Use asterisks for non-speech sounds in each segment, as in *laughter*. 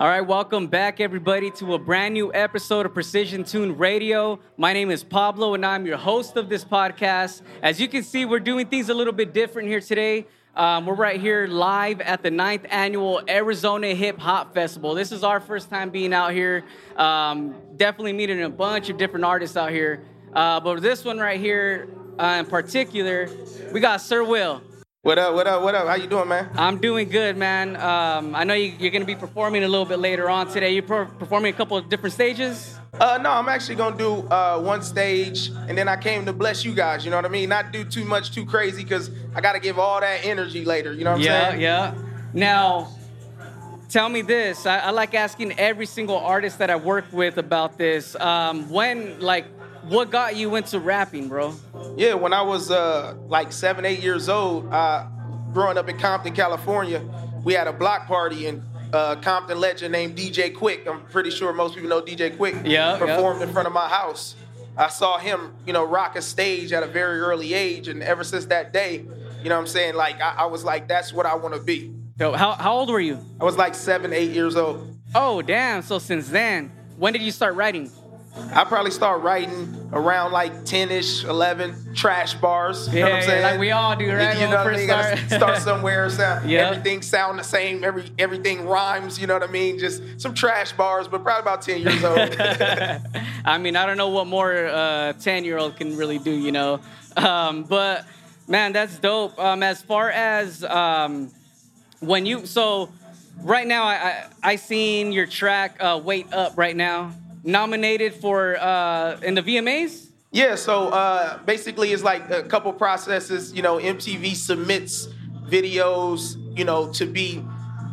All right, welcome back, everybody, to a brand new episode of Precision Tune Radio. My name is Pablo, and I'm your host of this podcast. As you can see, we're doing things a little bit different here today. Um, we're right here live at the ninth annual Arizona Hip Hop Festival. This is our first time being out here. Um, definitely meeting a bunch of different artists out here. Uh, but this one right here, uh, in particular, we got Sir Will. What up? What up? What up? How you doing, man? I'm doing good, man. Um, I know you, are going to be performing a little bit later on today. You're per- performing a couple of different stages. Uh, no, I'm actually gonna do uh, one stage, and then I came to bless you guys. You know what I mean? Not do too much, too crazy, because I got to give all that energy later. You know what I'm yeah, saying? Yeah, yeah. Now, tell me this. I, I, like asking every single artist that I work with about this. Um, when, like, what got you into rapping, bro? Yeah, when I was uh, like seven, eight years old, uh, growing up in Compton, California, we had a block party and uh, Compton legend named DJ Quik. I'm pretty sure most people know DJ Quik. Yeah, performed yeah. in front of my house. I saw him, you know, rock a stage at a very early age, and ever since that day, you know, what I'm saying, like, I, I was like, that's what I want to be. Yo, how how old were you? I was like seven, eight years old. Oh, damn! So since then, when did you start writing? I probably start writing around like 10-ish, 11, trash bars. You yeah, know what I'm saying? Yeah, like we all do, right? You, you know what I mean? Start. start *laughs* somewhere. Sound, yep. Everything sound the same. Every everything rhymes. You know what I mean? Just some trash bars, but probably about 10 years old. *laughs* *laughs* I mean, I don't know what more uh, 10 year old can really do. You know, um, but man, that's dope. Um, as far as um, when you so right now, I I, I seen your track uh, "Wait Up" right now nominated for uh, in the VMAs? Yeah, so uh, basically it's like a couple processes. You know, MTV submits videos, you know, to be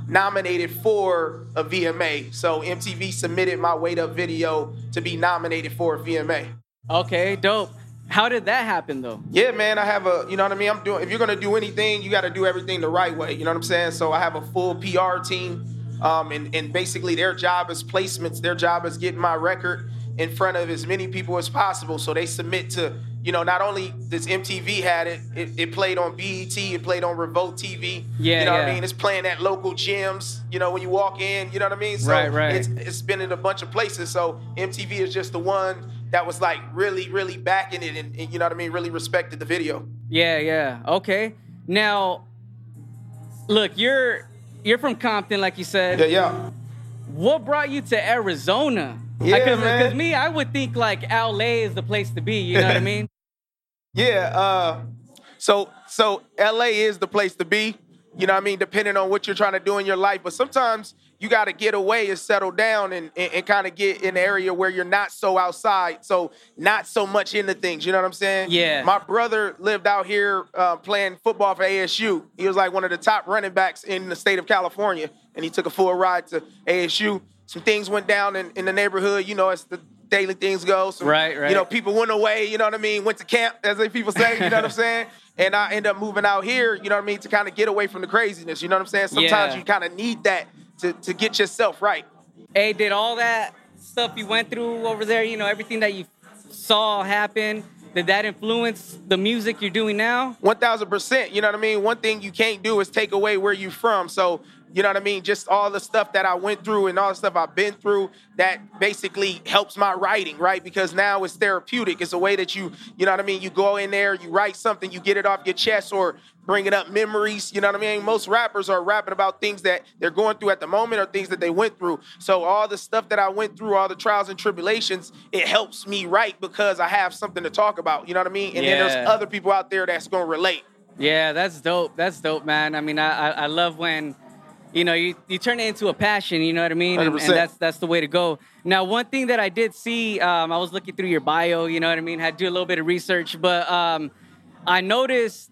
nominated for a VMA. So MTV submitted my Wait Up video to be nominated for a VMA. Okay, dope. How did that happen though? Yeah, man, I have a, you know what I mean? I'm doing if you're gonna do anything, you gotta do everything the right way. You know what I'm saying? So I have a full PR team um, and, and basically, their job is placements. Their job is getting my record in front of as many people as possible. So they submit to, you know, not only does MTV had it, it, it played on BET, it played on Revolt TV. Yeah, you know yeah. what I mean? It's playing at local gyms. You know, when you walk in, you know what I mean? So right, right. It's, it's been in a bunch of places. So MTV is just the one that was like really, really backing it, and, and you know what I mean? Really respected the video. Yeah, yeah. Okay. Now, look, you're you're from Compton, like you said. Yeah, yeah. What brought you to Arizona? Yeah, Cause, man. Because me, I would think like LA is the place to be. You know what I *laughs* mean? Yeah. Uh, so so LA is the place to be. You know what I mean? Depending on what you're trying to do in your life, but sometimes you got to get away and settle down and, and, and kind of get in an area where you're not so outside, so not so much into things. You know what I'm saying? Yeah. My brother lived out here uh, playing football for ASU. He was like one of the top running backs in the state of California, and he took a full ride to ASU. Some things went down in, in the neighborhood. You know, as the daily things go. Some, right, right. You know, people went away. You know what I mean? Went to camp, as they people say. You know what I'm *laughs* saying? And I end up moving out here. You know what I mean? To kind of get away from the craziness. You know what I'm saying? Sometimes Yeah. you kind of need that to, to get yourself right. Hey, did all that stuff you went through over there, you know, everything that you saw happen, did that influence the music you're doing now? One thousand percent. You know what I mean? One thing you can't do is take away where you're from. So you know what I mean? Just all the stuff that I went through and all the stuff I've been through that basically helps my writing, right? Because now it's therapeutic. It's a way that you, you know what I mean? You go in there, you write something, you get it off your chest or bringing up memories. You know what I mean? Most rappers are rapping about things that they're going through at the moment or things that they went through. So all the stuff that I went through, all the trials and tribulations, it helps me write because I have something to talk about. You know what I mean? And then there's other people out there that's gonna relate. Yeah, that's dope. That's dope, man. I mean, I, I, I love when, you know, you, you turn it into a passion. You know what I mean? And, and that's that's the way to go. Now, one thing that I did see, um, I was looking through your bio. You know what I mean? Had to do a little bit of research, but um, I noticed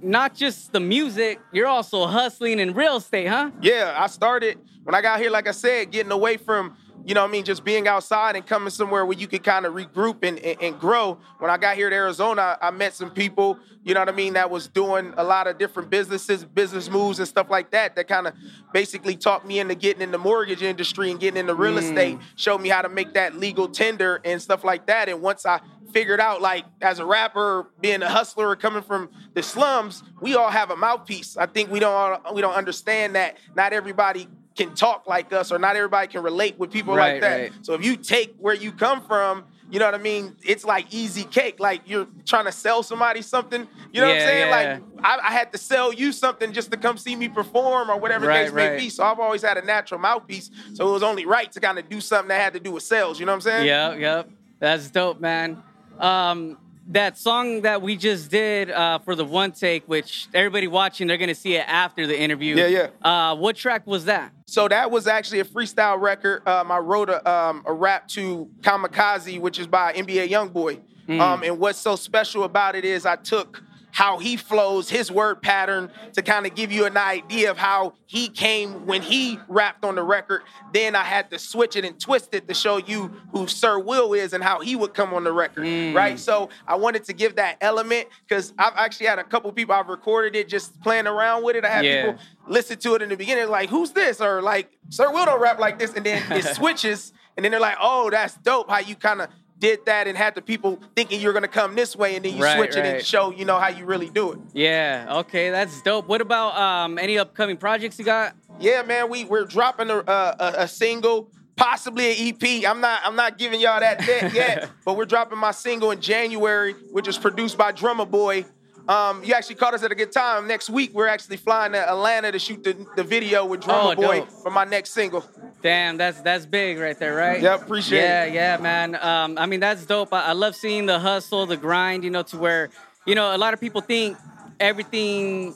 not just the music, you're also hustling in real estate, huh? Yeah, I started when I got here, like I said, getting away from, you know what I mean, just being outside and coming somewhere where you could kind of regroup and, and, and grow. When I got here to Arizona, I met some people, you know what I mean, that was doing a lot of different businesses, business moves and stuff like that, that kind of basically taught me into getting in the mortgage industry and getting into real Mm. estate, showed me how to make that legal tender and stuff like that. And once I figured out like as a rapper being a hustler coming from the slums we all have a mouthpiece i think we don't all, we don't understand that not everybody can talk like us or not everybody can relate with people Right, like that. right. So if you take where you come from, you know what I mean? It's like easy cake. Like you're trying to sell somebody something. You know what I'm saying? yeah. Like I, I had to sell you something just to come see me perform or whatever the Right, case may be. So I've always had a natural mouthpiece. So it was only right to kind of do something that had to do with sales. You know what I'm saying? Yep, yep. That's dope, man. Um, that song that we just did uh, for the one take, which everybody watching, they're gonna see it after the interview. Yeah, yeah. Uh, what track was that? So that was actually a freestyle record. Um, I wrote a, um, a rap to Kamikaze, which is by NBA YoungBoy. Um, and what's so special about it is I took how he flows, his word pattern, to kind of give you an idea of how he came when he rapped on the record. Then I had to switch it and twist it to show you who Sir Will is and how he would come on the record, mm. right? So I wanted to give that element because I've actually had a couple people I've recorded it just playing around with it. I had Yeah. people listen to it in the beginning, like, who's this? Or like, Sir Will don't rap like this. And then it *laughs* switches, and then they're like, oh, that's dope how you kind of did that and had the people thinking you're gonna come this way, and then you Right, switch it and show, you know, how you really do it. Yeah, okay, that's dope. What about um, any upcoming projects you got? Yeah, man, we we're dropping a a, a, single, possibly an EP. I'm not I'm not giving y'all that yet, *laughs* yet but we're dropping my single in January, which is produced by Drummer Boy. Um, you actually caught us at a good time. Next week, we're actually flying to Atlanta to shoot the, the video with Drummer Oh, Boy dope. for my next single. Damn, that's that's big right there, right? Yeah, appreciate yeah, it. Yeah, yeah, man. Um, I mean, that's dope. I, I love seeing the hustle, the grind. You know, to where you know a lot of people think everything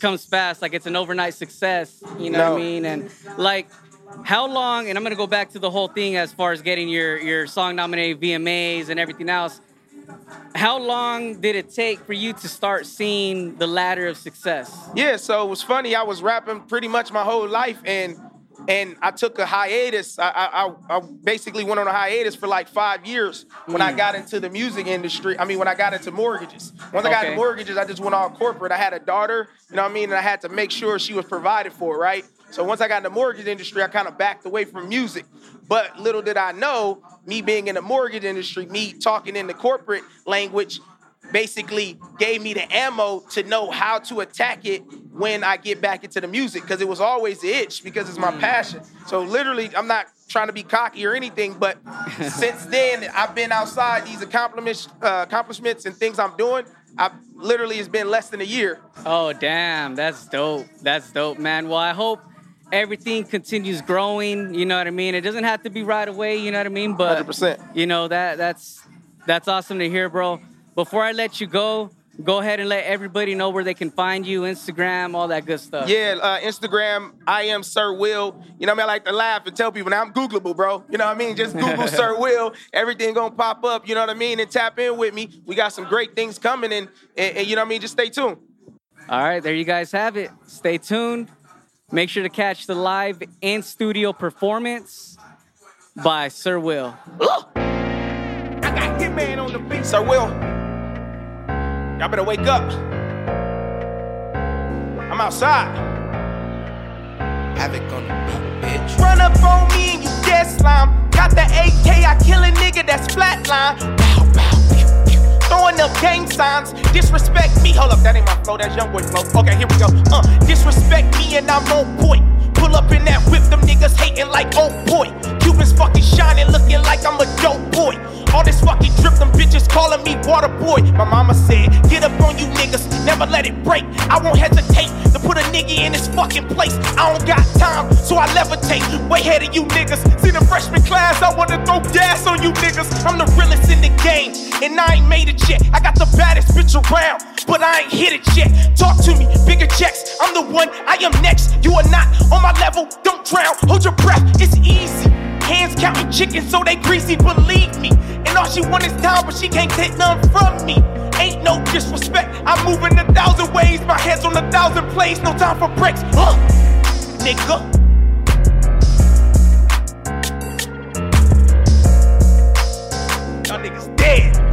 comes fast, like it's an overnight success. You know what I mean? And like, how long? And I'm gonna go back to the whole thing as far as getting your your song nominated VMAs and everything else. How long did it take for you to start seeing the ladder of success? Yeah, so it was funny. I was rapping pretty much my whole life, and and I took a hiatus. I I, I- basically went on a hiatus for like five years when I mm. got into the music industry. I mean, when I got into mortgages. Once I got into mortgages, I just went all corporate. I had a daughter, you know what I mean, and I had to make sure she was provided for, right? So once I got in the mortgage industry, I kind of backed away from music. But little did I know, me being in the mortgage industry, me talking in the corporate language, basically gave me the ammo to know how to attack it when I get back into the music because it was always the itch because it's my passion. So literally, I'm not trying to be cocky or anything, but *laughs* since then I've been outside these accomplishments, uh, accomplishments and things I'm doing. I literally it's been less than a year. Oh, damn. That's dope. That's dope, man. Well, I hope everything continues growing. You know what I mean? It doesn't have to be right away. You know what I mean? But 100%. you know that that's that's awesome to hear, bro. Before I let you go, go ahead and let everybody know where they can find you, Instagram, all that good stuff. Yeah, uh, Instagram, I am Sir Will. You know what I mean? I like to laugh and tell people now I'm Googleable, bro. You know what I mean? Just Google *laughs* Sir Will. Everything gonna pop up, you know what I mean? And tap in with me. We got some great things coming and, and, and you know what I mean? Just stay tuned. All right, there you guys have it. Stay tuned. Make sure to catch the live in studio performance by Sir Will. *gasps* I got Hitman on the beat. Sir Will, y'all better wake up. I'm outside. Havoc on the beat, bitch. Run up on me and you dead slime. Got the AK, I kill a nigga that's flatline. Pow, pow, pew, pew. Throwing up gang signs. Disrespect me. Hold up, that ain't my flow, that's young boy flow. Okay, here we go. Uh, disrespect me and I'm on point. Pull up in that whip, them niggas hating like oh boy. Cubans fucking water boy. My mama said, get up on you niggas, never let it break. I won't hesitate to put a nigga in his fucking place. I don't got time, so I levitate. Way ahead of you niggas. See the freshman class, I wanna throw gas on you niggas. I'm the realest in the game, and I ain't made it yet. I got the baddest bitch around, but I ain't hit it yet. Talk to me, bigger checks. I'm the one, I am next. You are not on my level, don't drown. Hold your breath, it's easy hands counting chickens, so they greasy, believe me. And all she want is time, but she can't take none from me. Ain't no disrespect, I'm moving a thousand ways, my head's on a thousand plays, no time for breaks, huh? Nigga. Y'all niggas dead.